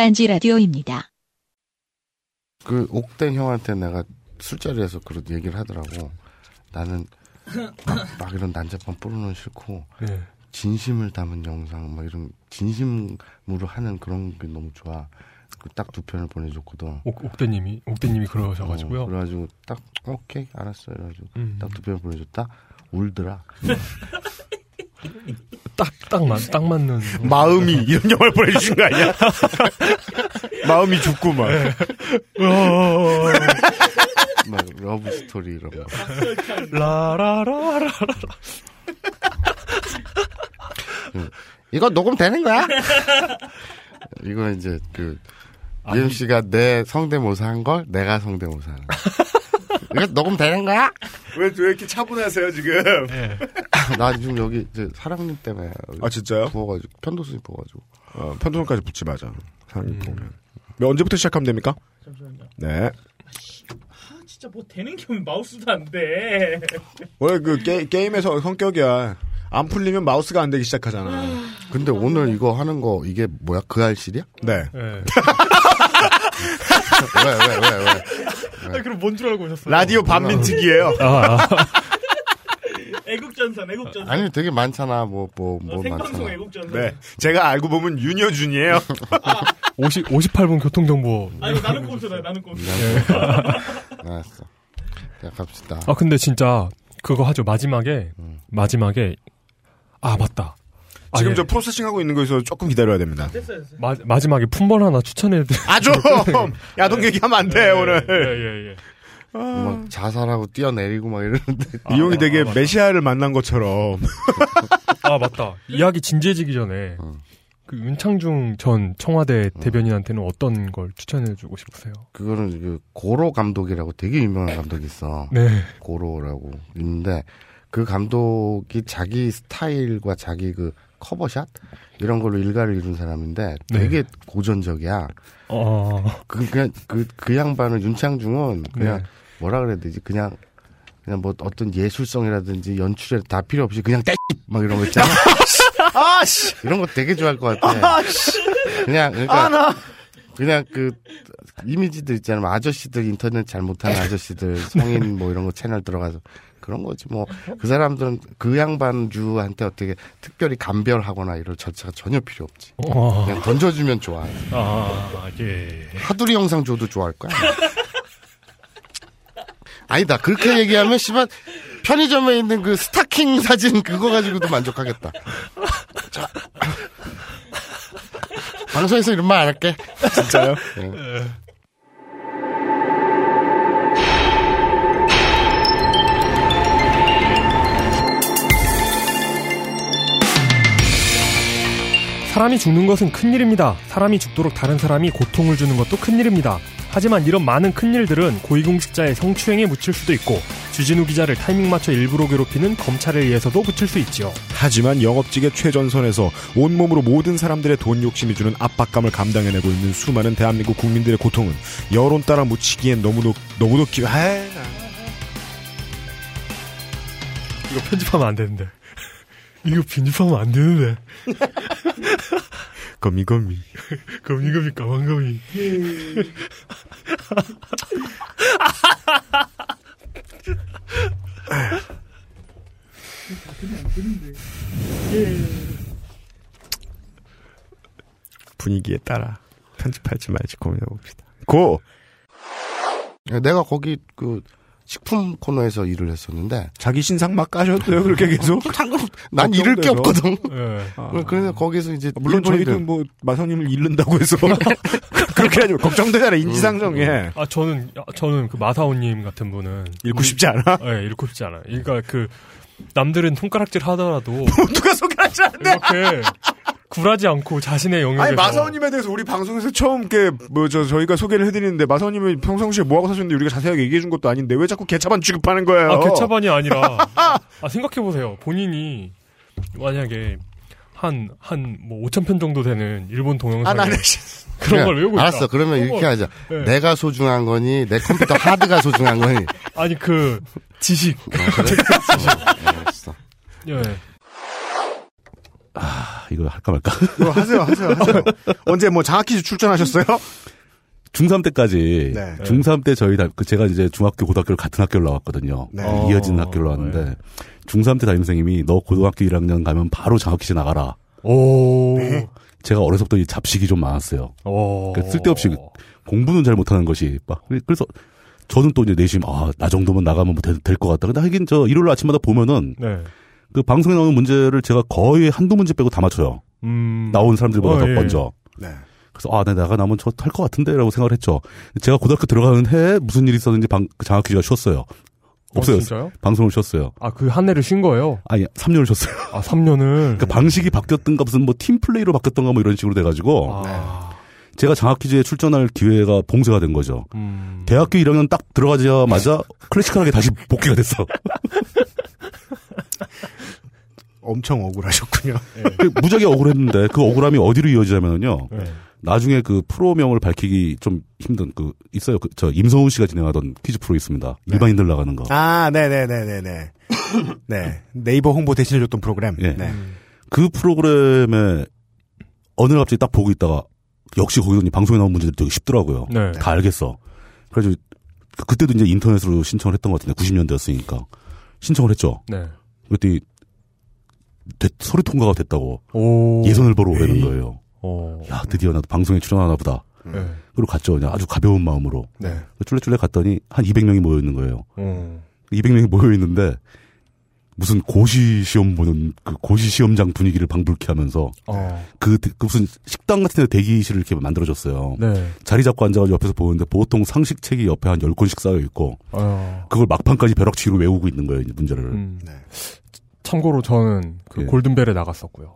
딴지 라디오입니다. 그 옥된 형한테 내가 술자리에서 그런 얘기를 하더라고. 나는 막, 막 이런 난잡한 포르노는 싫고 네. 진심을 담은 영상 막 이런 진심으로 하는 그런 게 너무 좋아. 그딱두 편을 보내줬거든. 옥, 옥대님이 옥대님이 그러셔가지고요. 어, 그래가지고 딱 오케이 알았어. 그래가지고 음. 딱두편 보내줬다. 울더라. 딱딱딱 맞는 마음이 이런 영화를 보내주신 거 아니야? 마음이 죽고 막. 막 love story 이런 거. 라라라라 이거 녹음 되는 거야? 이거 이제 그 이현 씨가 내 성대모사 한 걸 내가 성대모사 하는 거. 이거 녹음 되는 거야? 왜, 왜 이렇게 차분하세요, 지금? 나 지금 여기 이제 사랑님 때문에 아, 진짜요? 부어가지고 편도순이 부어가지고 어, 편도선까지 붙지 마자. 사람이 보면. 몇 언제부터 시작하면 됩니까? 잠시만요. 네. 아, 진짜 뭐 되는 게 없는 마우스도 안 돼. 원래 그 게, 게임에서 성격이야. 안 풀리면 마우스가 안 되기 시작하잖아. 근데 오늘 이거 하는 거 이게 뭐야 그 알실이야? 네. 네. 왜 왜 왜 왜, 아, 그럼 뭔 줄 알고 오셨어요? 라디오 반민특이에요. 아, 아. 애국전선, 애국전선. 아니 되게 많잖아 뭐 뭐 뭐 어, 생방송 많잖아. 애국전선. 네. 제가 알고 보면 윤여준이에요. 50 58분 교통정보. 아니 나는 꼼수다, 나는 꼼수. 알았어. 자 갑시다. 아 근데 진짜 그거 하죠. 마지막에 마지막에 아 맞다. 아, 지금 예. 저 프로세싱 하고 있는 거에서 조금 기다려야 됩니다. 됐어요, 됐어요. 마, 마지막에 품번 하나 추천해드릴. 아, 좀! 야동 얘기하면 안 돼, 오늘. 예 예 예. 막 자살하고 뛰어내리고 막 이러는데 이 형이 되게 아. 메시아를 만난 것처럼. 아 맞다. 이야기 진지해지기 전에 그 윤창중 전 청와대 대변인한테는 어떤 걸 추천해주고 싶으세요? 그거는 그 고로 감독이라고 되게 유명한 감독이 있어. 네. 고로라고 있는데 그 감독이 자기 스타일과 자기 그 커버샷 이런 걸로 일가를 이룬 사람인데 되게 고전적이야. 어. 그 그냥 그 그 양반은 윤창중은 그냥 네. 뭐라 그래야 되지? 그냥 그냥 뭐 어떤 예술성이라든지 연출에 다 필요 없이 그냥 떼막 이런 거 있잖아. 아씨! 이런 거 되게 좋아할 것 같아. 그냥 그러니까 그냥 그 이미지들 있잖아요. 뭐 아저씨들 인터넷 잘 못하는 아저씨들 성인 뭐 이런 거 채널 들어가서 그런 거지 뭐 그 사람들은 그 양반주한테 어떻게 특별히 감별하거나 이럴 자체가 전혀 필요 없지. 어. 그냥 던져주면 좋아. 아 예. 하두리 영상 줘도 좋아할 거야. 아니다. 그렇게 얘기하면 씨발 편의점에 있는 그 스타킹 사진 그거 가지고도 만족하겠다. 자. 방송에서 이런 말 안 할게. 진짜요? 사람이 죽는 것은 큰일입니다. 사람이 죽도록 다른 사람이 고통을 주는 것도 큰일입니다. 하지만 이런 많은 큰일들은 고위공직자의 성추행에 묻힐 수도 있고 주진우 기자를 타이밍 맞춰 일부러 괴롭히는 검찰에 의해서도 묻힐 수 있지요. 하지만 영업직의 최전선에서 온몸으로 모든 사람들의 돈 욕심이 주는 압박감을 감당해내고 있는 수많은 대한민국 국민들의 고통은 여론 따라 묻히기엔 너무도, 너무도 기, 아, 이거 편집하면 안 되는데. 이거 편집하면 안 되는데. 거미, 거미. 거미거미 까만거미. 분위기에 따라 편집할지 말지 고민해봅시다. 고! 내가 거기 그 식품 코너에서 일을 했었는데 자기 신상 막 까셨어요, 그렇게 계속? 상관 난 잃을 게. 없거든. 예. 아. 그래서 거기서 이제 물론 저희도 뭐 마선님을 잃는다고 해서 그렇게 하지 마. 걱정되잖아 인지상정에 아 저는 저는 그 마사오님 같은 분은 읽고 싶지 않아? 예, 읽고 싶지 않아요. 그러니까 그 남들은 손가락질 하더라도 누가 소개하지 않네. 이렇게 굴하지 않고 자신의 영역에서 아니 마사오님에 대해서 우리 방송에서 처음 그뭐저 저희가 소개를 해드리는데 마사오님이 평상시에 뭐하고 사셨는데 우리가 자세하게 얘기해준 것도 아닌데 왜 자꾸 개차반 취급하는 거예요? 아, 개차반이 아니라, 아, 생각해 보세요. 본인이, 만약에, 한, 한, 뭐, 5천 편 정도 되는 일본 동영상. 아 그런 걸 외우고 있다. 알았어. 그러면 이렇게 걸- 하자. 네. 내가 소중한 거니 내 컴퓨터 하드가 소중한 거니. 아니, 그, 지식. 어, 그래? 어, 알았어. 예. 아 이거 할까 말까. 이거 하세요, 하세요, 하세요. 언제 뭐 장학퀴즈 출전하셨어요? 중3 때까지 네. 중3 때 저희 다, 그 제가 이제 중학교 고등학교를 같은 학교를 나왔거든요. 네. 이어진 어, 학교를 나왔는데 중3 때 담임 선생님이 너 고등학교 1학년 가면 바로 장학퀴즈 나가라. 오. 네. 제가 어려서부터 이 잡식이 좀 많았어요. 오. 그러니까 쓸데없이 공부는 잘 못하는 것이 막 그래서 저는 또 이제 내심 아나 정도면 나가면 뭐 될것 같다. 근데 하긴 저 일요일 아침마다 보면은 네. 그 방송에 나오는 문제를 제가 거의 한두 문제 빼고 다 맞춰요. 음. 나온 사람들보다 어, 더 예. 먼저. 네. 그래서 아, 내 나가 나면 저할것 같은데라고 생각을 했죠. 제가 고등학교 들어가는 해에 무슨 일이 있었는지 방, 그 장학 퀴즈가 쉬었어요. 없어요. 어, 진짜요? 방송을 쉬었어요. 아, 그 한 해를 쉰 거예요? 아니, 3년을 쉬었어요. 아, 3년을. 그러니까 방식이 바뀌었던가 무슨 뭐 팀플레이로 바뀌었던가 뭐 이런 식으로 돼 가지고 아. 제가 장학 퀴즈에 출전할 기회가 봉쇄가 된 거죠. 음. 대학교 1학년 딱 들어가자마자 클래식하게 다시 복귀가 됐어. 엄청 억울하셨군요. 그 무지하게 억울했는데 그 억울함이 어디로 이어지냐면요. 네. 나중에 그 프로명을 밝히기 좀 힘든 그 있어요. 그 저 임성훈 씨가 진행하던 퀴즈 프로 있습니다. 일반인들 나가는 거. 아, 네 네 네 네 네. 네. 네이버 홍보 대신해 줬던 프로그램. 예. 네. 그 프로그램에 어느 날 갑자기 딱 보고 있다가 역시 거기서 방송에 나온 문제들이 되게 쉽더라고요. 네. 다 알겠어. 그래서 그- 그때도 이제 인터넷으로 신청을 했던 것 같은데 90년대였으니까 신청을 했죠. 네. 그랬더니 됐- 서류 통과가 됐다고 오. 예선을 보러 오라는 거예요. 어. 야 드디어 나도 방송에 출연하나 보다. 네. 그리고 갔죠. 그냥 아주 가벼운 마음으로 네. 쫄래쫄래 갔더니 한 200명이 모여 있는 거예요. 어. 200명이 모여 있는데 무슨 고시 시험 보는 그 고시 시험장 분위기를 방불케 하면서 어. 그, 대- 그 무슨 식당 같은 데 대기실을 이렇게 만들어줬어요. 네. 자리 잡고 앉아가지고 옆에서 보는데 보통 상식 책이 옆에 한 10권씩 쌓여 있고 어. 그걸 막판까지 벼락치기로 외우고 있는 거예요, 이제 문제를. 음. 네. 참고로 저는 그 예. 골든벨에 나갔었고요.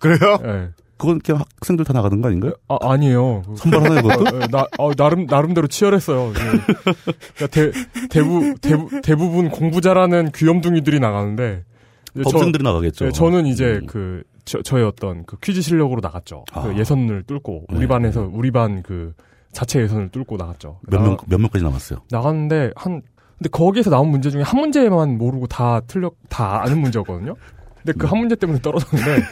그래요? 예. 그건 그냥 학생들 다 나가는 거 아닌가요? 아, 아니에요. 그- 그것도? 어, 예, 나, 어, 나름, 나름대로 치열했어요. 예. 그러니까 대, 대부, 대부, 대부분 공부 잘하는 귀염둥이들이 나가는데. 이제 저- 법생들이 나가겠죠. 예, 저는 이제 음. 그, 저, 저의 어떤 그 퀴즈 실력으로 나갔죠. 아. 그 예선을 뚫고, 우리 네. 반에서, 우리 반 그 자체 예선을 뚫고 나갔죠. 몇 명, 나- 몇 명까지 남았어요? 나갔는데, 한, 근데 거기에서 나온 문제 중에 한 문제만 모르고 다 틀려, 다 아는 문제였거든요? 근데 그 한 문제 때문에 떨어졌는데,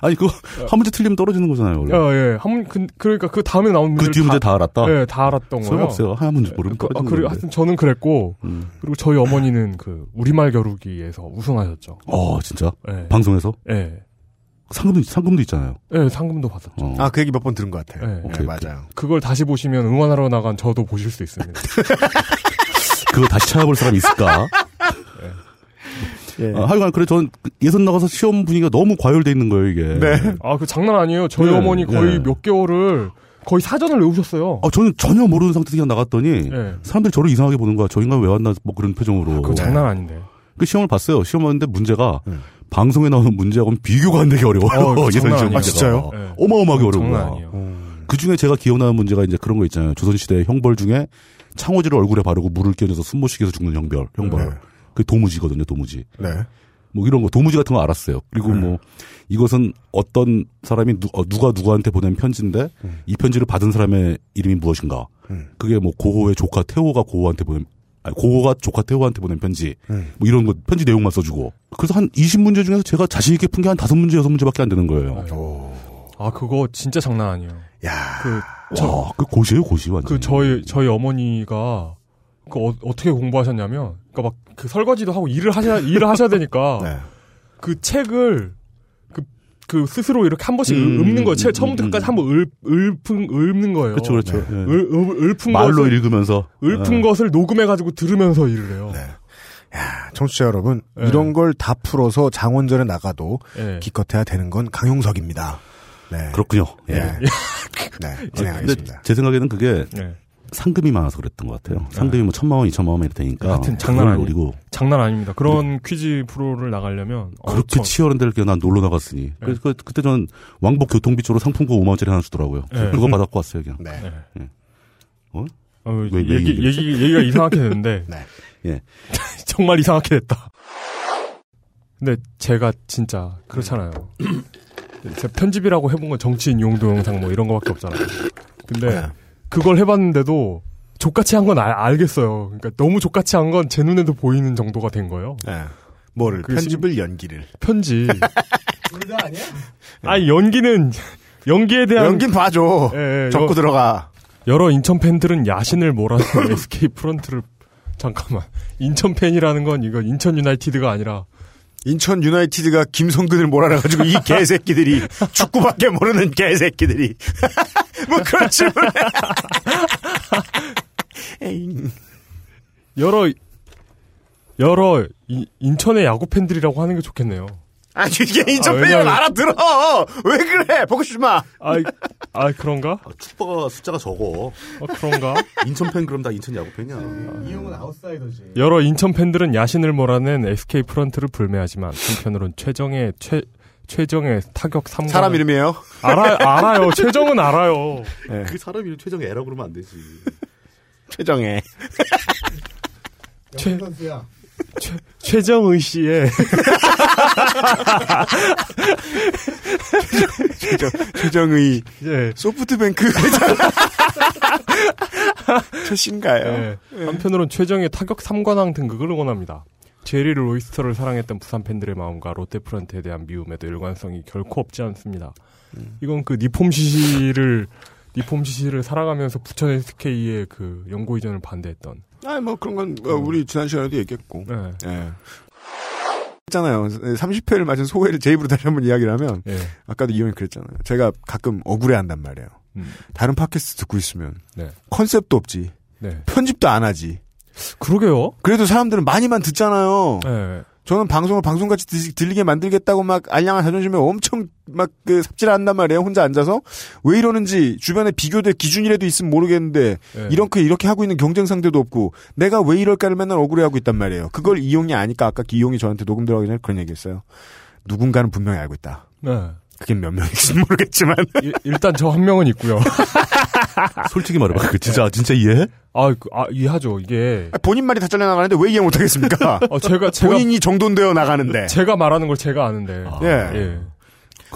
아니, 그거, 한 문제 틀리면 떨어지는 거잖아요, 원래. 어, 예, 한 문, 그, 그러니까 그 다음에 나온 문제. 그 뒤에 문제 다 알았다? 예, 다 알았던 거예요. 소용없어요. 한 문제 모르면 그, 아, 떨어지는 그래, 건데. 하여튼 저는 그랬고, 음. 그리고 저희 어머니는 그, 우리말 겨루기에서 우승하셨죠. 어, 진짜? 예. 방송에서? 예. 상금도, 상금도 있잖아요. 예, 상금도 받았죠. 어. 아, 그 얘기 몇 번 들은 것 같아요. 네. 네, 오케이, 맞아요. 그걸 다시 보시면 응원하러 나간 저도 보실 수 있습니다. 그거 다시 찾아볼 사람이 있을까? 예. 아, 하여간, 그래, 전 예선 나가서 시험 분위기가 너무 과열돼 있는 거예요, 이게. 네. 아, 그 장난 아니에요. 저희 네, 어머니 거의 네. 몇 개월을 거의 사전을 외우셨어요. 아, 저는 전혀 모르는 상태에서 그냥 나갔더니, 예. 사람들이 저를 이상하게 보는 거야. 저 인간 왜 왔나, 뭐 그런 표정으로. 그거 장난 아닌데. 그 시험을 봤어요. 시험 봤는데 문제가, 음. 방송에 나오는 문제하고는 비교가 안 되게 어려워요. 어, 예선 시험. 아, 진짜요? 예. 어마어마하게 어려운 거야. 아니에요. 그 중에 제가 기억나는 문제가 이제 그런 거 있잖아요. 조선시대 형벌 중에 창호지를 얼굴에 바르고 물을 끼얹어서 숨 못 쉬게 해서 죽는 형벌, 형벌. 네. 그게 도무지거든요, 도무지. 네. 뭐 이런 거, 도무지 같은 거 알았어요. 그리고 네. 뭐, 이것은 어떤 사람이 누, 가 누구한테 보낸 편지인데, 이 편지를 받은 사람의 이름이 무엇인가. 음. 그게 뭐 고호의 조카 태호가 고호한테 보낸, 아니, 고호가 조카 태호한테 보낸 편지. 음. 뭐 이런 거, 편지 내용만 써주고. 그래서 한 20문제 중에서 제가 자신 있게 푼 게한 5문제, 6문제밖에 안 되는 거예요. 오. 아, 그거 진짜 장난 아니에요. 야. 그, 저, 와, 그 고시예요, 고시 완전. 그 저희, 저희 어머니가 그 어, 어떻게 공부하셨냐면, 그니까 막 그 설거지도 하고 일을 하셔야, 일을 하셔야 되니까, 네. 그 책을 그, 그 스스로 이렇게 한 번씩 음, 읊는 거예요. 책 음, 처음부터 음, 끝까지 한번 읊, 읊은, 읊는 거예요. 그렇죠, 그렇죠. 네. 예. 을, 을, 읊은 말로 것을, 읽으면서. 읊은 예. 것을 녹음해 가지고 들으면서 일을 해요. 네. 야, 청취자 여러분, 네. 이런 걸 다 풀어서 장원전에 나가도 예. 기껏해야 되는 건 강용석입니다. 네. 그렇군요. 예. 예. 네, 근데 진행하겠습니다. 제 생각에는 그게 예. 상금이 많아서 그랬던 것 같아요. 상금이 뭐 천만 원, 이천만 원 이렇 되니까. 하여튼 장난 아니에요. 노리고 장난 아닙니다. 그런 퀴즈 프로를 나가려면 어, 그렇게 저- 치열한 데를 그냥 난 놀러 나갔으니. 그래서 그, 그때 저는 왕복 교통비 쪽으로 상품권 5만 원짜리 하나 주더라고요. 네. 그거 받았고 왔어요, 그냥. 네. 예. 어? 어, 왜, 왜 얘기, 얘기를 얘기, 얘기가 이상하게 됐는데. 네. 예. 정말 이상하게 됐다. 근데 제가 진짜 그렇잖아요. 제가 편집이라고 해본 건 정치인 용도 영상 뭐 이런 거밖에 없잖아요. 근데 네. 그걸 해봤는데도 족같이 한 건 알겠어요. 그러니까 너무 족같이 한 건 제 눈에도 보이는 정도가 된 거예요. 네. 뭐를 그 편집을 연기를. 편지. 아니 연기는 연기에 대한 연긴 봐줘. 예, 예, 적고 여- 들어가. 여러 인천 팬들은 야신을 몰아서 SK 프런트를 잠깐만 인천 팬이라는 건 이거 인천 유나이티드가 아니라 인천 유나이티드가 김성근을 몰아놔가지고 이 개새끼들이 축구밖에 모르는 개새끼들이 뭐 그런 에잉. 여러 여러 이- 인천의 야구 팬들이라고 하는 게 좋겠네요. 아니 이게 인천 아, 왜냐면- 알아들어 왜 그래 보고 싶지 마 아, 아 그런가? 아, 축구가 숫자가 적어. 어, 그런가? 인천 팬 그럼 다 인천 야구 팬이야. 이용은 아웃사이더지. 여러 인천 팬들은 야신을 몰아낸 SK 프런트를 불매하지만 한편으로는 최정의 최 최정의 타격 3관 사람 이름이에요 알아 알아요. 최정은 알아요. 네. 그 사람 이름 최정 애라고 그러면 안 되지. 최정혜 최- 최 선수야. 최정의 씨의 최정, 최정의 예. 소프트뱅크 최신가요 예. 한편으로는 최정의 타격 3관왕 등극을 응원합니다. 제리 로이스터를 사랑했던 부산 팬들의 마음과 롯데 프런트에 대한 미움에도 일관성이 결코 없지 않습니다. 이건 그 니폼 시시를 니폼 시시를 사랑하면서 부천 SK의 그 연고 이전을 반대했던. 아니 뭐 그런 건 어, 우리 지난 시간에도 얘기했고 예. 예. 했잖아요 30회를 맞은 소회를 제 입으로 다시 한번 이야기를 하면 예. 아까도 이현이 그랬잖아요 제가 가끔 억울해한단 말이에요 음. 다른 팟캐스트 듣고 있으면 네. 컨셉도 없지 네. 편집도 안 하지 그러게요. 그래도 사람들은 많이만 듣잖아요 예. 저는 방송을 방송같이 들- 들리게 만들겠다고 막 알량한 자존심에 엄청 막 그 삽질한단 말이에요. 혼자 앉아서 왜 이러는지 주변에 비교될 기준이라도 있으면 모르겠는데 예. 이렇게 이렇게 하고 있는 경쟁 상대도 없고 내가 왜 이럴까를 맨날 억울해하고 있단 말이에요. 그걸 이용이 아니까 아까 이용이 저한테 녹음 들어가기 전에 그런 얘기했어요. 누군가는 분명히 알고 있다. 네. 그게 몇 명인지 모르겠지만 일- 일단 저 한 명은 있고요. 솔직히 말해봐. 그 진짜 진짜 이해해? 아, 그, 아 이해하죠. 이게 본인 말이 다 잘려 나가는데 왜 이해 못하겠습니까? 어, 제가 제가 본인이 정돈되어 나가는데 제가 말하는 걸 제가 아는데. 아, 예. 예.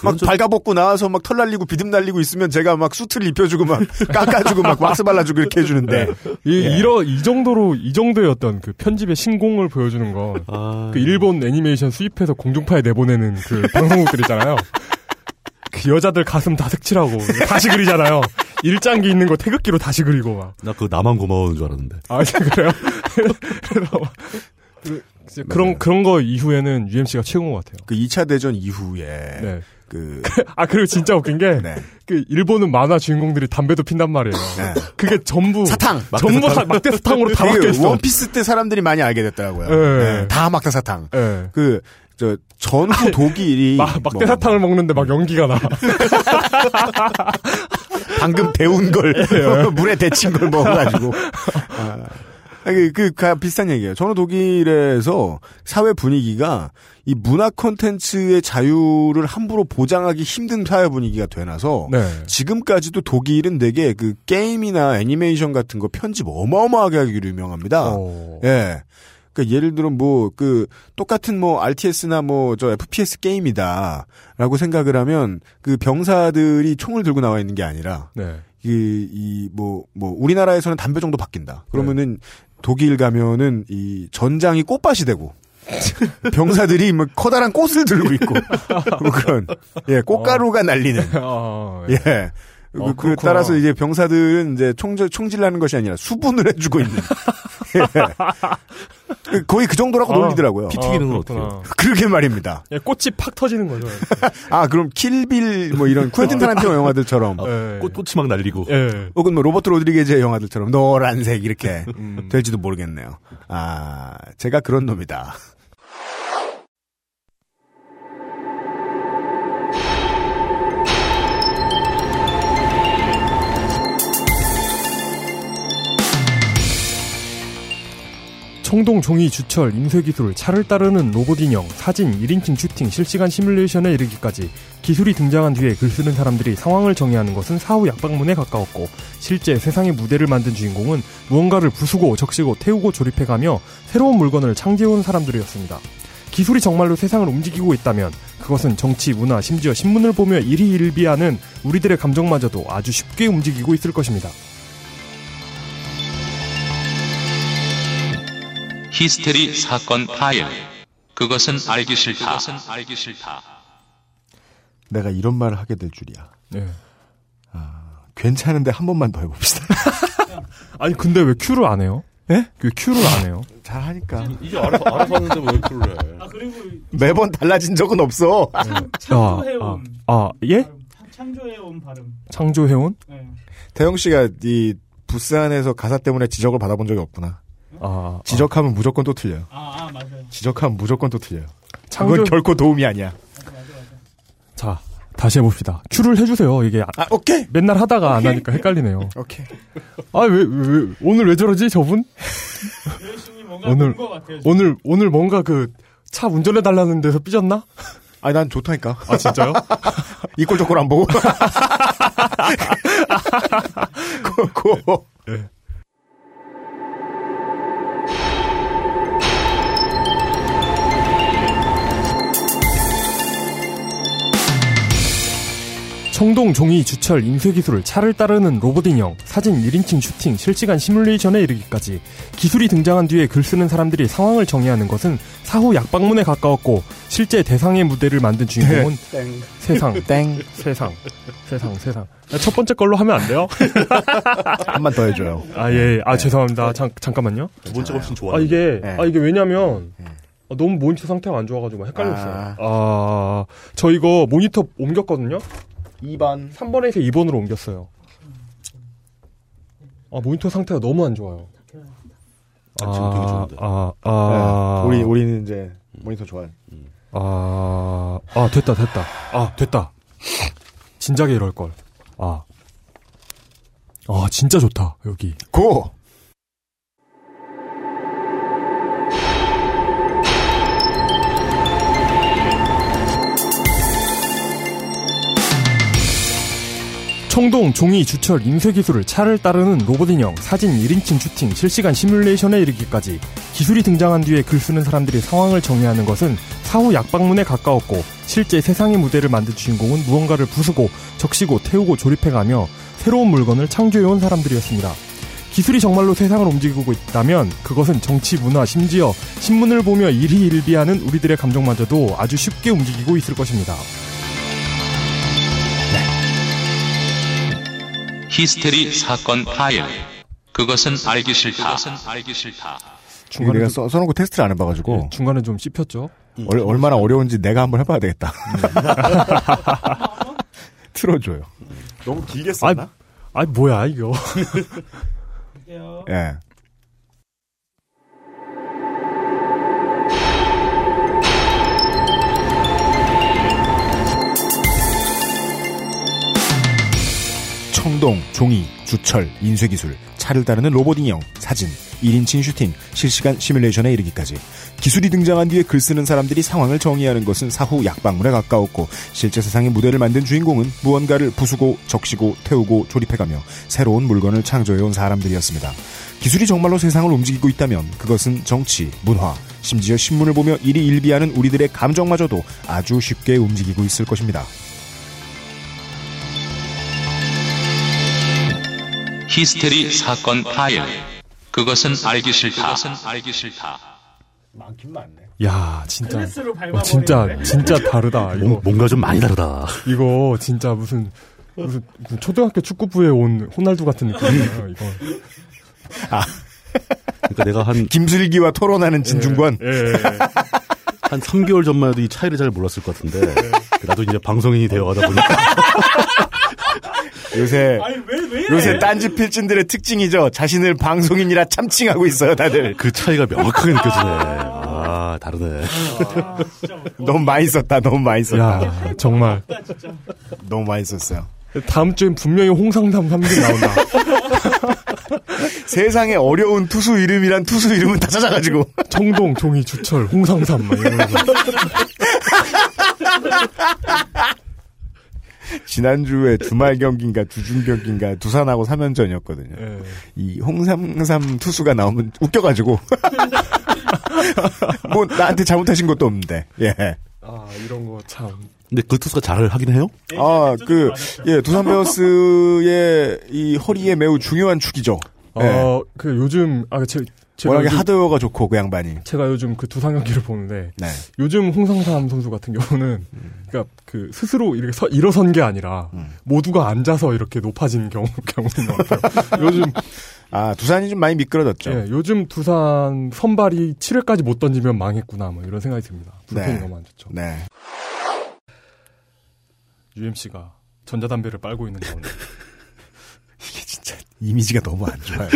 막 좀- 발가벗고 나와서 막 털 날리고 비듬 날리고 있으면 제가 막 수트를 입혀주고 막 깎아주고 막 왁스 발라주고 이렇게 해주는데 이, 예. 이러, 이 정도로, 이 정도의 어떤 그 편집의 신공을 보여주는 건, 아, 그 일본 애니메이션 수입해서 공중파에 내보내는 그 방송국들 있잖아요. 그 여자들 가슴 다 색칠하고, 다시 그리잖아요. 일장기 있는 거 태극기로 다시 그리고 막. 나 그거 나만 고마워하는 줄 알았는데. 아, 그래요? 그래서, 막 그, 이제 그런, 그런 거 이후에는 UMC가 최고인 것 같아요. 그 2차 대전 이후에 네. 그 아, 그리고 진짜 웃긴 게, 네. 그 일본은 만화 주인공들이 담배도 핀단 말이에요. 네. 그게 전부. 사탕 전부 사, 막대 사탕으로 다 있어. 원피스 때 사람들이 많이 알게 됐더라고요. 네. 네, 다 막대 사탕. 예. 그저 전후 독일이 막, 막대 뭐 사탕을 먹는데 막 연기가 나. 방금 배운 걸 예. 물에 데친 걸 먹어가지고 아, 그, 그, 그 비슷한 얘기예요. 저는 독일에서 사회 분위기가 이 문화 콘텐츠의 자유를 함부로 보장하기 힘든 사회 분위기가 되나서 네. 지금까지도 독일은 되게 그 게임이나 애니메이션 같은 거 편집 어마어마하게 하기로 유명합니다. 어. 예. 그 예를 들어 뭐 그 똑같은 뭐 RTS나 뭐 저 FPS 게임이다라고 생각을 하면 그 병사들이 총을 들고 나와 있는 게 아니라 네. 이이뭐뭐 뭐 우리나라에서는 담배 정도 바뀐다. 그러면은 네. 독일 가면은 이 전장이 꽃밭이 되고 병사들이 뭐 커다란 꽃을 들고 있고 뭐 그런 예 꽃가루가 날리는 아, 예. 예. 그, 어, 그. 따라서 이제 병사들은 이제 총질, 총질하는 것이 아니라 수분을 해주고 있는. 예. 거의 그 정도라고 아, 놀리더라고요. 피 튀기는 건 그렇구나. 그러게 말입니다. 예, 꽃이 팍 터지는 거죠. 아, 그럼 킬빌 뭐 이런 퀸틴 타란티노 영화들처럼 예. 꽃, 꽃이 막 날리고. 예. 혹은 뭐 로버트 로드리게즈의 영화들처럼 노란색 이렇게 음. 될지도 모르겠네요. 아, 제가 그런 놈이다. 청동 종이 주철 인쇄기술 차를 따르는 로봇 인형 사진 1인칭 슈팅 실시간 시뮬레이션에 이르기까지 기술이 등장한 뒤에 글 쓰는 사람들이 상황을 정의하는 것은 사후 약방문에 가까웠고 실제 세상의 무대를 만든 주인공은 무언가를 부수고 적시고 태우고 조립해가며 새로운 물건을 창제해온 사람들이었습니다. 기술이 정말로 세상을 움직이고 있다면 그것은 정치, 문화, 심지어 신문을 보며 일희일비하는 우리들의 감정마저도 아주 쉽게 움직이고 있을 것입니다. 히스테리 사건 파일. 그것은 알기 싫다. 그것은 알기 싫다. 내가 이런 말을 하게 될 줄이야. 네. 괜찮은데 한 번만 더 해봅시다. 아니 근데 왜 큐를 안 해요? 예? 왜 큐를 안 해요? 잘 하니까. 이제 알아서 알아서 하는데 왜 그걸 해? 아 그리고 매번 달라진 적은 없어. 창조해온 아, 아, 예? 발음, 창- 창조해온 발음. 창조해온? 네. 태영 씨가 이 부스 안에서 가사 때문에 지적을 받아본 적이 없구나. 아, 지적하면 무조건 또 틀려요. 아, 아 맞아요. 지적하면 무조건 또 틀려요. 창조 그건 결코 도움이 아니야. 맞아 맞아 맞아. 자 다시 해봅시다. 큐를 해주세요. 이게 아- 아, 오케이. 맨날 하다가 안 하니까 헷갈리네요. 오케이. 아왜 왜, 오늘 왜 저러지 저분? 오늘- 같아요. 오늘 오늘 뭔가 그 차 운전해 달라는 데서 삐졌나? 아니, 난 좋다니까. 아 진짜요? 이꼴 저꼴 안 보고. 고, 고. 청동 종이 주철 인쇄 기술을 차를 따르는 로봇 인형, 사진 1인칭 슈팅, 실시간 시뮬레이션에 이르기까지 기술이 등장한 뒤에 글 쓰는 사람들이 상황을 정의하는 것은 사후 약방문에 가까웠고 실제 대상의 무대를 만든 주인공은 세상, 땡. 세상, 세상, 세상. 첫 번째 걸로 하면 안 돼요? 한 번 더 해줘요. 아 예, 아 죄송합니다. 잠, 잠깐만요. 두 번째가 훨씬 좋아. 아 이게 네. 아 이게 왜냐면 네. 아, 너무 모니터 상태가 안 좋아가지고 헷갈렸어요. 아. 아, 저 이거 모니터 옮겼거든요. 2번. 3번에서 2번으로 옮겼어요. 아 모니터 상태가 너무 안 좋아요. 아, 지금 되게 좋은데. 아, 아, 우리, 우리는 이제 모니터 좋아요. 아, 아 됐다 됐다. 아 됐다. 진작에 이럴 걸. 아, 아 진짜 좋다 여기. 고! 청동, 종이, 주철, 인쇄 기술을 차를 따르는 로봇 인형, 사진 1인칭 슈팅, 실시간 시뮬레이션에 이르기까지 기술이 등장한 뒤에 글 쓰는 사람들이 상황을 정의하는 것은 사후 약방문에 가까웠고 실제 세상의 무대를 만든 주인공은 무언가를 부수고 적시고 태우고 조립해가며 새로운 물건을 창조해온 사람들이었습니다. 기술이 정말로 세상을 움직이고 있다면 그것은 정치, 문화, 심지어 신문을 보며 일희일비하는 우리들의 감정마저도 아주 쉽게 움직이고 있을 것입니다. 히스테리 사건 파일. 그것은 알기 싫다. 알기 싫다. 이거 내가 써, 써놓고 테스트를 안 해봐가지고, 예, 중간에 좀 씹혔죠. 얼, 얼마나 어려운지 내가 한번 해봐야 되겠다. 틀어줘요. 너무 길게 썼나? 아 뭐야 이거. 예. 청동, 종이, 주철, 인쇄기술, 차를 따르는 로봇 인형, 사진, 1인칭 슈팅, 실시간 시뮬레이션에 이르기까지 기술이 등장한 뒤에 글 쓰는 사람들이 상황을 정의하는 것은 사후 약방문에 가까웠고 실제 세상의 무대를 만든 주인공은 무언가를 부수고 적시고 태우고 조립해가며 새로운 물건을 창조해온 사람들이었습니다. 기술이 정말로 세상을 움직이고 있다면 그것은 정치, 문화, 심지어 신문을 보며 일이 일비하는 우리들의 감정마저도 아주 쉽게 움직이고 있을 것입니다. 히스테리 사건 파일. 그것은 알기 싫다. 그것은 알기 싫다. 많긴 많네. 야 진짜. 클래스로 어. 진짜 진짜 다르다. 이거 뭔- 뭔가 좀 많이 다르다. 이거 진짜 무슨 무슨 초등학교 축구부에 온 호날두 같은 느낌이에요. 이거. 그러니까 내가 한, 김슬기와 토론하는 진중권. 예, 예, 예. 한 3개월 전만 해도 이 차이를 잘 몰랐을 것 같은데. 나도 이제 방송인이 되어가다 보니까. 요새 아니 왜 왜? 요새 딴지 필진들의 특징이죠. 자신을 방송인이라 참칭하고 있어요, 다들. 그 차이가 명확하게 느껴지네. 아, 다르네. 아, 진짜 뭐, 너무 많이 썼다, 너무 많이 썼다. 야 정말. 너무 많이 썼어요. 다음 주엔 분명히 홍상담 3등 나온다. 세상에 어려운 투수 이름이란 투수 이름은 다 찾아가지고. 청동, 종이, 주철, 홍상삼 막 이러면서. 지난주에 주말 경기인가 주중 경기인가 두산하고 3연전이었거든요. 예. 이 홍삼삼 투수가 나오면 웃겨가지고. 뭐 나한테 잘못하신 것도 없는데. 예. 아 이런 거 참. 근데 그 투수가 잘 하긴 해요? 아, 네, 그. 예, 두산 베어스의 이 허리에 매우 중요한 축이죠. 어, 그 요즘 아 제, 제가 워낙에 요즘, 하드웨어가 좋고 그 양반이. 제가 요즘 그 두산 경기를 보는데 네. 요즘 홍상삼 선수 같은 경우는 그러니까 그 스스로 이렇게 서, 일어선 게 아니라 음. 모두가 앉아서 이렇게 높아진 경우 경우인 것 같아요. 요즘 아 두산이 좀 많이 미끄러졌죠. 예, 요즘 두산 선발이 7회까지 못 던지면 망했구나 뭐 이런 생각이 듭니다. 불펜이 네. 너무 안 좋죠. 네. UMC가 전자담배를 빨고 있는 가운데 진짜 이미지가 너무 안 좋아요.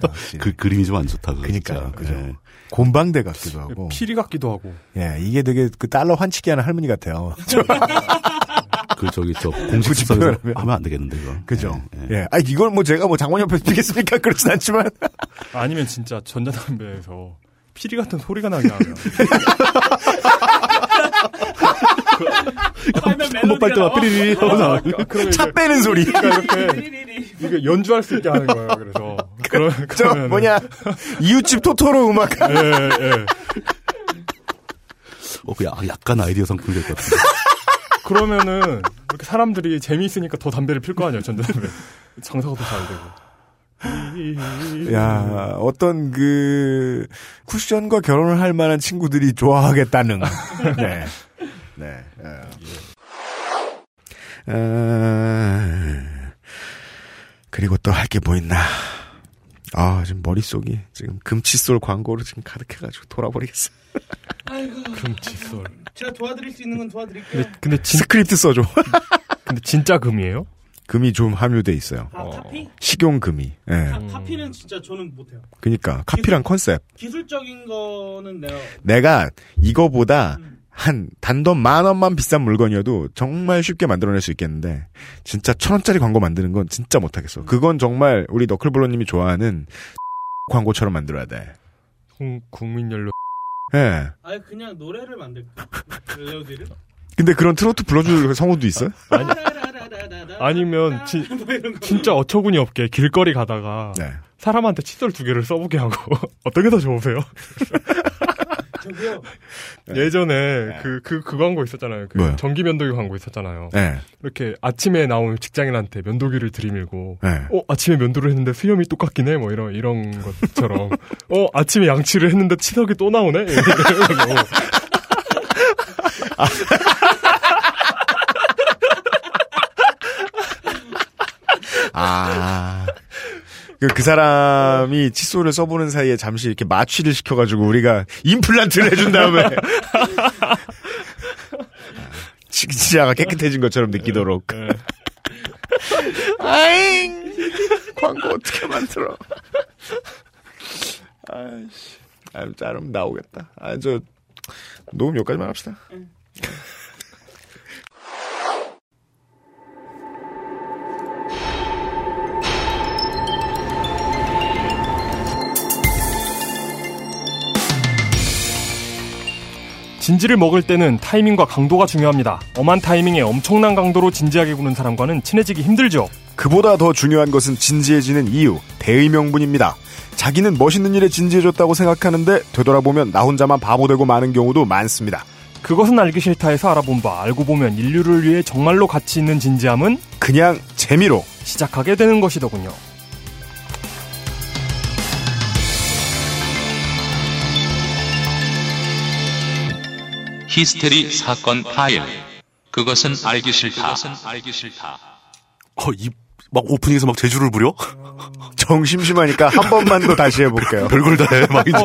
확실히. 그 그림이 좀 안 좋다. 진짜. 그죠. 예. 곰방대 같기도 하고. 피리 같기도 하고 예, 이게 되게 그 달러 환치기 하는 할머니 같아요. 그 저기 저 공식 굳이 수석에서 표현하면. 하면 안 되겠는데 이거. 그죠? 예, 예. 예. 아, 이걸 뭐 제가 뭐 장원 옆에서 피겠습니까? 그렇진 않지만. 아니면 진짜 전자담배에서 피리 같은 소리가 나게 하면 한번 빨 때마다 삐리리 하고 나와. 그러면 차 빼는 소리. 그러니까 이렇게 이게 연주할 수 있게 하는 거예요. 그래서 그러, 저 그러면은- 뭐냐 이웃집 토토로 음악. 예, 예. 어, 그 야- 약간 아이디어 상품이 될것 같은데. 그러면은 이렇게 사람들이 재미있으니까 더 담배를 필 거 아니에요. 전자담배 장사가 더 잘 되고. 야 어떤 그 쿠션과 결혼을 할 만한 친구들이 좋아하겠다는. 네. 네. 어. 어, 그리고 또 할 게 뭐 있나. 아, 지금 머릿속이 지금 금칫솔 광고로 지금 가득해가지고 돌아버리겠어. 아이고. 금칫솔. 제가 도와드릴 수 있는 건 도와드릴게요. 근데 근데 진 스크립트 써줘. 근데 진짜 금이에요? 금이 좀 함유돼 있어요. 아, 카피? 식용 금이. 예. 카, 카피는 진짜 저는 못해요. 그니까 카피란 컨셉. 기술적인 거는 내가 내가 이거보다 음. 한 단돈 만 원만 비싼 물건이어도 정말 쉽게 만들어낼 수 있겠는데 진짜 천 원짜리 광고 만드는 건 진짜 못하겠어. 그건 정말 우리 너클블러님이 좋아하는 광고처럼 만들어야 돼. 국- 국민연료 예. 아예 그냥 노래를 만들까? 멜로디를? 근데 그런 트로트 불러줄 성우도 있어요? 아니, 아니면 지- 뭐. 진짜 어처구니 없게 길거리 가다가 네. 사람한테 칫솔 두 개를 써보게 하고 어떻게 더 좋으세요? 저기요. 예전에 그그 그 광고 있었잖아요. 그 네. 뭐요? 전기 면도기 광고 있었잖아요. 네. 이렇게 아침에 나오는 직장인한테 면도기를 들이밀고 네. 어 아침에 면도를 했는데 수염이 똑같긴 해 뭐 이런 이런 것처럼 어 아침에 양치를 했는데 치석이 또 나오네 아. 그, 그 사람이 칫솔을 써보는 사이에 잠시 이렇게 마취를 시켜가지고 우리가 임플란트를 해준 다음에 치- 치아가 깨끗해진 것처럼 느끼도록. 네. 아잉! 광고 어떻게 만들어? 아이씨. 아, 자르면 나오겠다. 아, 저, 녹음 여기까지만 합시다. 진지를 먹을 때는 타이밍과 강도가 중요합니다. 엄한 타이밍에 엄청난 강도로 진지하게 구는 사람과는 친해지기 힘들죠. 그보다 더 중요한 것은 진지해지는 이유, 대의 명분입니다. 자기는 멋있는 일에 진지해졌다고 생각하는데 되돌아보면 나 혼자만 바보 되고 마는 경우도 많습니다. 그것은 알기 싫다에서 알아본 바 알고 보면 인류를 위해 정말로 가치 있는 진지함은 그냥 재미로 시작하게 되는 것이더군요. 히스테리 사건 파일. 그것은 알기 싫다. 그것은 알기 싫다. 어, 이, 막 오프닝에서 막 제주를 부려? 정심심하니까 한 번만 더 다시 해볼게요. 별걸 다 해, 막 이제.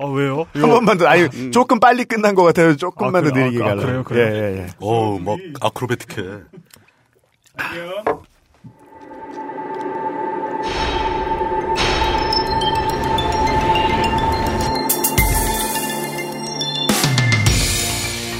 아 왜요? 한 번만 더, 아니, 조금 빨리 끝난 것 같아요. 조금만 아, 더 그래- 느리게 아, 가려. 그래요? 그래요? 예, 예, 예. 어, 막 아크로베틱해. 할게요.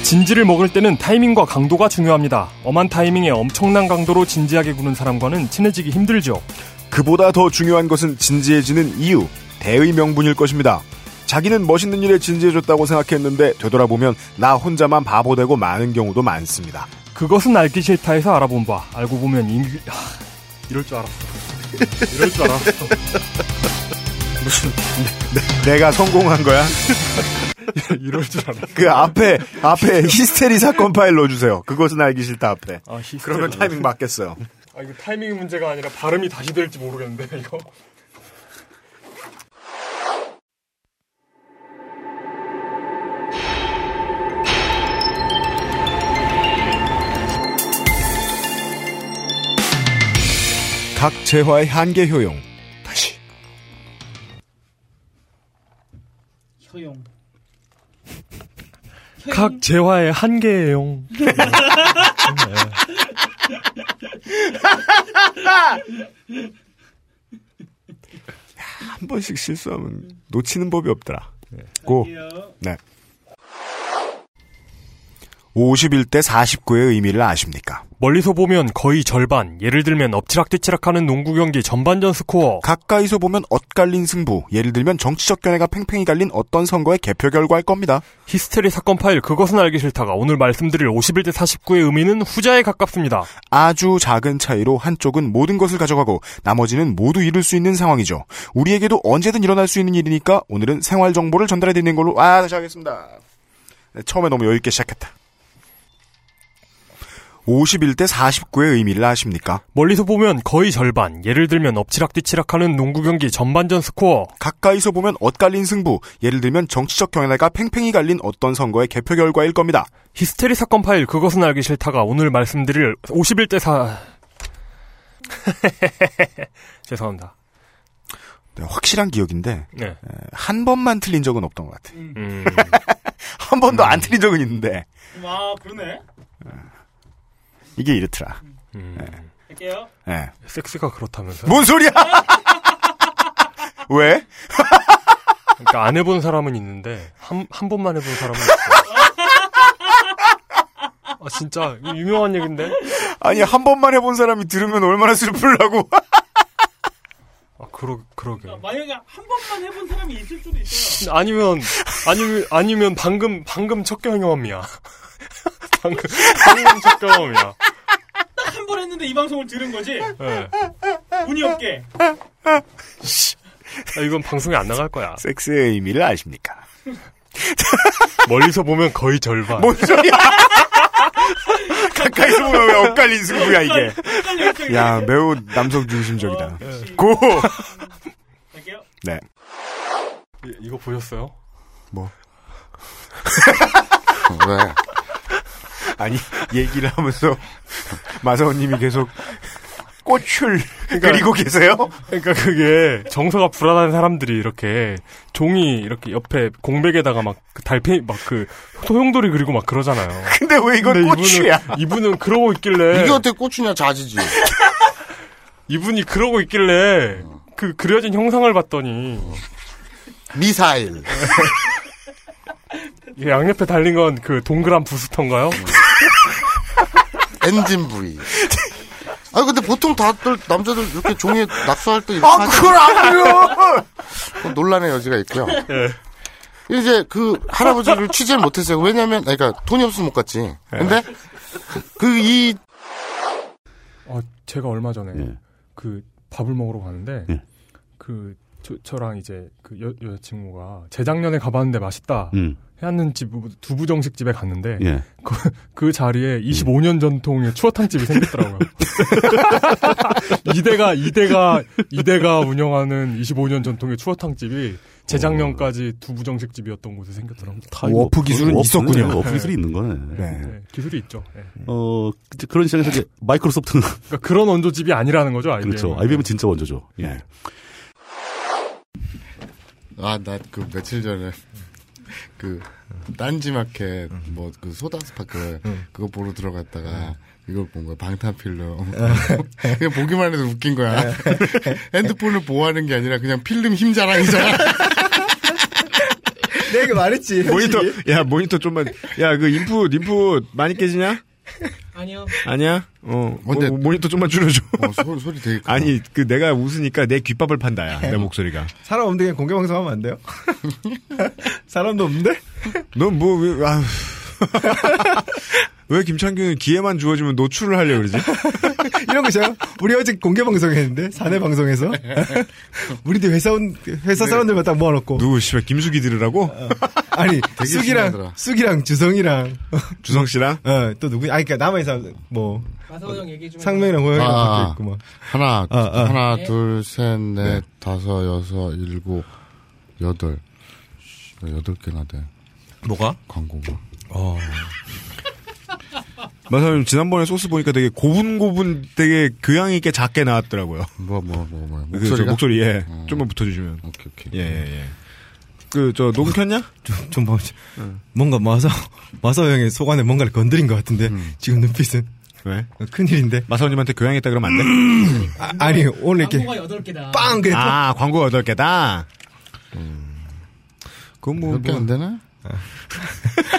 진지를 먹을 때는 타이밍과 강도가 중요합니다. 엄한 타이밍에 엄청난 강도로 진지하게 구는 사람과는 친해지기 힘들죠. 그보다 더 중요한 것은 진지해지는 이유, 대의 명분일 것입니다. 자기는 멋있는 일에 진지해졌다고 생각했는데 되돌아보면 나 혼자만 바보 되고 많은 경우도 많습니다. 그것은 알기 싫다에서 알아본 바 알고 보면 인... 하, 이럴 줄 알았어. 이럴 줄 알았어. 내가 성공한 거야? 이럴 줄 알았어. 그 앞에, 앞에 히스테리 사건 파일 넣어주세요. 그것은 알기 싫다 앞에. 아. 그러면 타이밍 맞겠어요. 아 이거 타이밍 문제가 아니라 발음이 다시 될지 모르겠는데 이거. 각 재화의 한계 효용. 다시. 효용. 각 재화의 한계예요. 한 번씩 실수하면 놓치는 법이 없더라. 고. 네. 51대 49의 의미를 아십니까? 멀리서 보면 거의 절반, 예를 들면 엎치락뒤치락하는 농구 경기 전반전 스코어. 가까이서 보면 엇갈린 승부, 예를 들면 정치적 견해가 팽팽히 갈린 어떤 선거의 개표 결과일 겁니다. 히스테리 사건 파일 그것은 알기 싫다가 오늘 말씀드릴 51대 49의 의미는 후자에 가깝습니다. 아주 작은 차이로 한쪽은 모든 것을 가져가고 나머지는 모두 잃을 수 있는 상황이죠. 우리에게도 언제든 일어날 수 있는 일이니까 오늘은 생활 정보를 전달해 드리는 걸로 아 다시 하겠습니다. 네, 처음에 너무 여유 있게 시작했다. 51대 49의 의미를 아십니까? 멀리서 보면 거의 절반, 예를 들면 엎치락뒤치락하는 농구 경기 전반전 스코어. 가까이서 보면 엇갈린 승부, 예를 들면 정치적 견해가 팽팽히 갈린 어떤 선거의 개표 결과일 겁니다. 히스테리 사건 파일 그것은 알기 싫다가 오늘 말씀드릴 51대 4 죄송합니다. 네, 확실한 기억인데 네. 에, 한 번만 틀린 적은 없던 것 같아. 음. 한 번도 안 틀린 적은 있는데 아 그러네. 이게 이렇더라. 음. 할게요. 예. 섹스가 그렇다면서? 뭔 소리야? 왜? 그러니까 안 해본 사람은 있는데 한 한 번만 해본 사람은 있어. 아 진짜 유명한 얘긴데? 아니 한 번만 해본 사람이 들으면 얼마나 슬플라고. 아 그러 그러게. 그러니까 만약에 한 번만 해본 사람이 있을 수도 있어요. 아니면 아니면 아니면 방금 방금 첫 경험이야. 방금 방금 첫 경험이야. 딱 한 번 했는데 이 방송을 들은 거지. 예. 운이 없게. 아, 이건 방송에 안 나갈 거야. 섹스의 의미를 아십니까? 멀리서 보면 거의 절반. 뭔 소리야? 가까이서 보면 왜 엇갈린 승부야 이게. 야 매우 남성 중심적이다. 고. 할게요. 네. 이- 이거 보셨어요? 뭐 왜? 아니 얘기를 하면서 마사오님이 계속 꽃을 그리고 계세요? 그러니까 그게 정서가 불안한 사람들이 이렇게 종이 이렇게 옆에 공백에다가 막 그 달팽이 막 그 소용돌이 그리고 막 그러잖아요. 근데 왜 이건 근데 꽃이야? 이분은, 이분은 그러고 있길래 이게 어떻게 꽃이냐 자지지. 이분이 그러고 있길래 그 그려진 형상을 봤더니 미사일. 양옆에 달린 건 그 동그란 부스터인가요? 엔진 부위. 아 근데 보통 다들 남자들 이렇게 종이에 낙서할 때 이렇게 아. 그걸 안 그려? 그건 논란의 여지가 있고요. 예. 이제 그 할아버지를 취재를 못했어요. 왜냐면 그러니까 돈이 없으면 못 갔지. 근데 그이 어, 제가 얼마 전에 예. 그 밥을 먹으러 가는데 예. 그 저, 저랑 이제 그 여, 여자친구가 재작년에 가봤는데 맛있다 음. 해안는 집 두부 정식 집에 갔는데 예. 그, 그 자리에 25년 전통의 추어탕 집이 생겼더라고요. 이대가 이대가 이대가 운영하는 25년 전통의 추어탕 집이 재작년까지 두부 정식 집이었던 곳에 생겼더라고요. 다 워프 기술은 warp네. 있었군요. 워프 기술이 있는 거네. 네. 네, 기술이 있죠. 네. 어, 그런 시장에서 이제 마이크로소프트는 그러니까 그런 원조집이 아니라는 거죠. IBM. 그렇죠. IBM은 진짜 원조죠. 예. 네. 아, 나 그 며칠 전에 그 딴지마켓 뭐 그 소다스파크 그거 보러 들어갔다가 이걸 본 거야. 방탄필름 그냥 보기만 해도 웃긴 거야. 핸드폰을 보호하는 게 아니라 그냥 필름 힘 자랑이잖아. 내가 말했지. 모니터 야 모니터 좀만. 야 그 인풋 인풋 많이 깨지냐? 아니요. 아니야? 어 근데- 모, 모니터 좀만 줄여줘. 어, 소리, 소리 되게 크다. 아니 그 내가 웃으니까 내 귓밥을 판다야 내 목소리가. 사람 없는데 그냥 공개 방송하면 안 돼요? 사람도 없는데? 넌 뭐 왜, 아휴. 왜 김창규는 기회만 주어지면 노출을 하려고 그러지? 이런 거 있어요. 우리 어제 공개 방송했는데 사내 방송에서 우리도 회사원 회사 사람들만 딱 모아놓고 누구 씨발 김숙이 들으라고? 아니 되게 쑥이랑 신나더라. 쑥이랑 주성이랑 주성 씨랑? 어또 누구 아니 그니까 남아 있어 뭐 마사오 얘기 좀 상명이랑 호영이랑 아, 있고 뭐 하나, 아, 아. 하나, 둘, 셋, 넷, 다섯, 여섯, 일곱, 여덟. 여덟 개나 돼. 뭐가? 광고가. 어. 마사님 지난번에 소스 보니까 되게 고분고분 되게 교양 있게 작게 나왔더라고요. 뭐, 뭐, 뭐, 뭐. 그, 저 목소리가? 목소리 예. 어. 좀만 붙여주시면. 오케이, 오케이. 예, 예, 예. 그, 저, 녹음 켰냐? 좀 봐. 뭔가 마사 마사 형의 속 안에 뭔가를 건드린 것 같은데 지금 눈빛은 왜? 큰일인데 마사오님한테 교양있다 그러면 안 돼? 아, 아니 오늘 이렇게 광고가 8개다. 빵 그래 아, 광고 8개다? 그건 뭐, 몇개 뭐. 안 되나?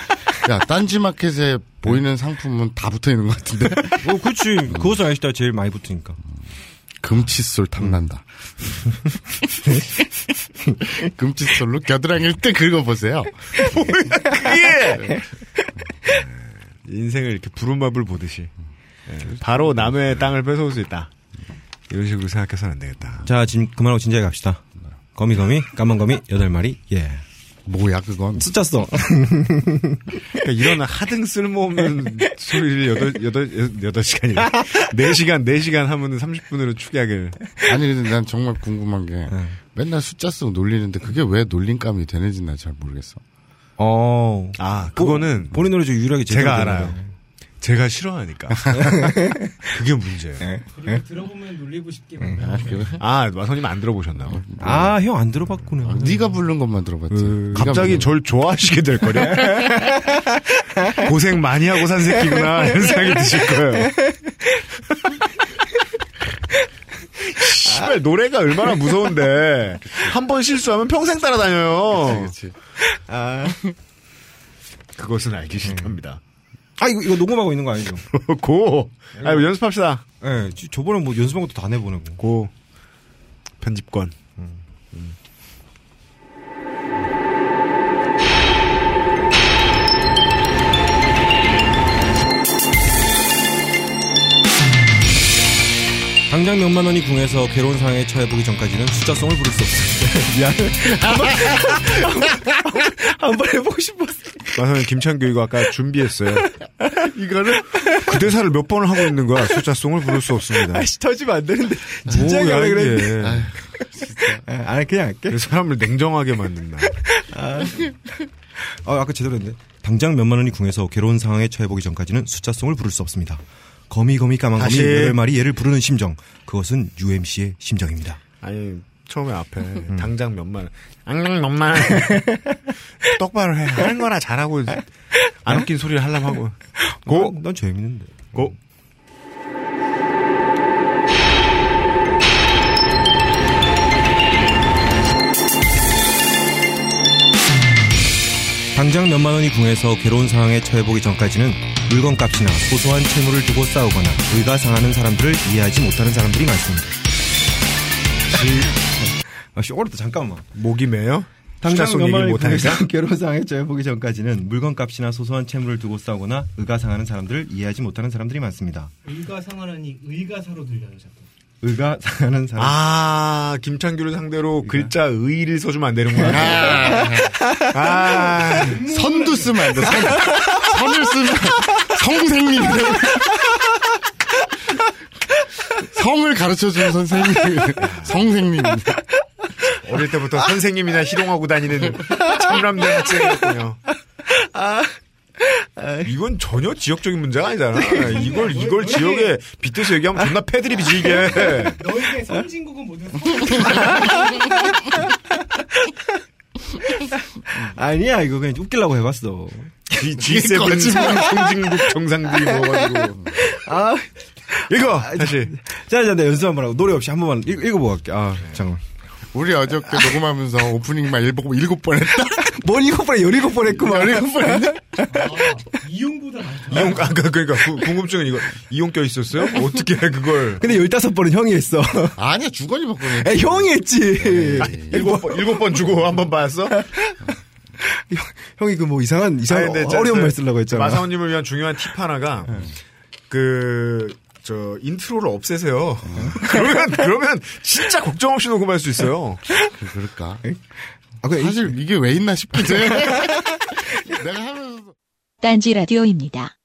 야, 딴지마켓에 보이는 상품은 다 붙어 있는 것 같은데? 어, 그치. 그것은 아시다 제일 많이 붙으니까. 금칫솔 탐난다. 금칫솔로 겨드랑이를 뜩 긁어보세요. 인생을 이렇게 부른밥을 보듯이. 예, 바로 남의 땅을 뺏어올 수 있다. 이런 식으로 생각해서는 안 되겠다. 자, 지금 그만하고 진지하게 갑시다. 거미거미, 까만거미, 여덟 마리, 예. 뭐야, 그건. 숫자 써. 그러니까 이런 하등 쓸모없는 소리를 여덟, 여덟, 여덟 시간이라. 네시간 네 시간 하면은 30분으로 축약을. 아니, 근데 난 정말 궁금한 게, 맨날 숫자 쓰고 놀리는데 그게 왜 놀림감이 되는지 난 잘 모르겠어. 어. 아, 그거는 본인 노래 좀 유일하게 제가 알아요. 제가 싫어하니까. 그게 문제예요. 그리고 들어보면 놀리고 싶게 만들어. 아, 그래? 아, 마선님 안 들어보셨나요? 아, 형 안 들어봤구나. 아, 네가 부른 것만 들어봤지. 네가 갑자기 부른 절 좋아하시게 될 거려. 고생 많이 하고 산 새끼구나 이런 생각이 드실 거예요. 씨발 노래가 얼마나 무서운데 한 번 실수하면 평생 따라다녀요. 그렇지. 그것은 알기 싫답니다. 아, 이거, 이거 녹음하고 있는 거 아니죠? 고. 아 연습합시다. 예, 지- 저번에 뭐 연습한 것도 다 내보내고. 고. 편집권. 당장 몇만 원이 궁해서 괴로운 상황에 처해보기 전까지는 숫자송을 부를 수 없습니다. 한번 해보고 싶었어. 마선님 김창규 이거 아까 준비했어요. 이거를 그 대사를 몇 번을 하고 있는 거야. 숫자송을 부를 수 없습니다. 아씨 터지면 안 되는데 하려 그랬는데. 이게. 아, 아니 그냥 할게. 사람을 냉정하게 만든다. 아, 아까 제대로 했는데. 당장 몇만 원이 궁해서 괴로운 상황에 처해보기 전까지는 숫자송을 부를 수 없습니다. 거미 거미 까만 거미 다시. 여덟 마리 얘를 부르는 심정. 그것은 UMC의 심정입니다. 아니 처음에 앞에 당장 몇만 앙랑 몇만 똑바로 해 하는 거나 잘하고 안 웃긴 소리를 하려면 하고 고! 난, 난 재밌는데. 고! 당장 몇만 원이 궁해서 괴로운 상황에 처해보기 전까지는 물건값이나 소소한 채무를 두고 싸우거나 의가 상하는 사람들을 이해하지 못하는 사람들이 많습니다. 아, 씨, 어렵다, 잠깐만. 목이 메요? 당장? 궁해서 괴로운 상황에 처해보기 전까지는 물건값이나 소소한 채무를 두고 싸우거나 의가 상하는 사람들을 이해하지 못하는 사람들이 많습니다. 의가 상하니 의가사로 들려요 자꾸. 의가 상하는 사람. 아 김창규를 상대로 글자 의를 써주면 안 되는구나 아 선도 쓰면 안 돼. 선. 선을 쓰면 성생님. 성을 가르쳐주는 선생님. 성생님. 어릴 때부터 선생님이나 희롱하고 다니는 청남대 학생이었군요. 이건 전혀 지역적인 문제가 아니잖아. 이걸 이걸 지역에 빗대서 얘기하면 존나 패드립이지 이게. 너에게 선진국은 모든 아니야, 이거 그냥 웃기려고 해봤어. G, G7 선진국 정상들이 모아가지고. 아, 이거 다시. 자, 자, 내 연습 한번 하고 노래 없이 한 번만 읽, 읽어보고 갈게. 아, 잠깐 만. 우리 어저께 녹음하면서 오프닝만 일곱, 일곱 번 했다. 뭘 일곱 번에 열일곱 번 했구만. 열일곱 번 했네. 이용보다 많다. 이용 아까 그러니까 구- 궁금증은 이거 이용 껴 있었어요? 어떻게 해 그걸 근데 열다섯 번은 형이 했어. 아니야, 주거니. 에, 형이 했지. 일곱 번 일곱 번 주고 한 번 봤어? 형이 그 뭐 이상한 이상한 아니, 저- 어려운 저말 쓰려고 했잖아. 마사오님을 위한 중요한 팁 하나가 그 저 intro를 없애세요. 그러면 그러면 진짜 걱정 없이 녹음할 수 있어요. 그, 그럴까? 아, 그 사실 이게 왜 있나 싶은데. 내가 하면서. 딴지 라디오입니다.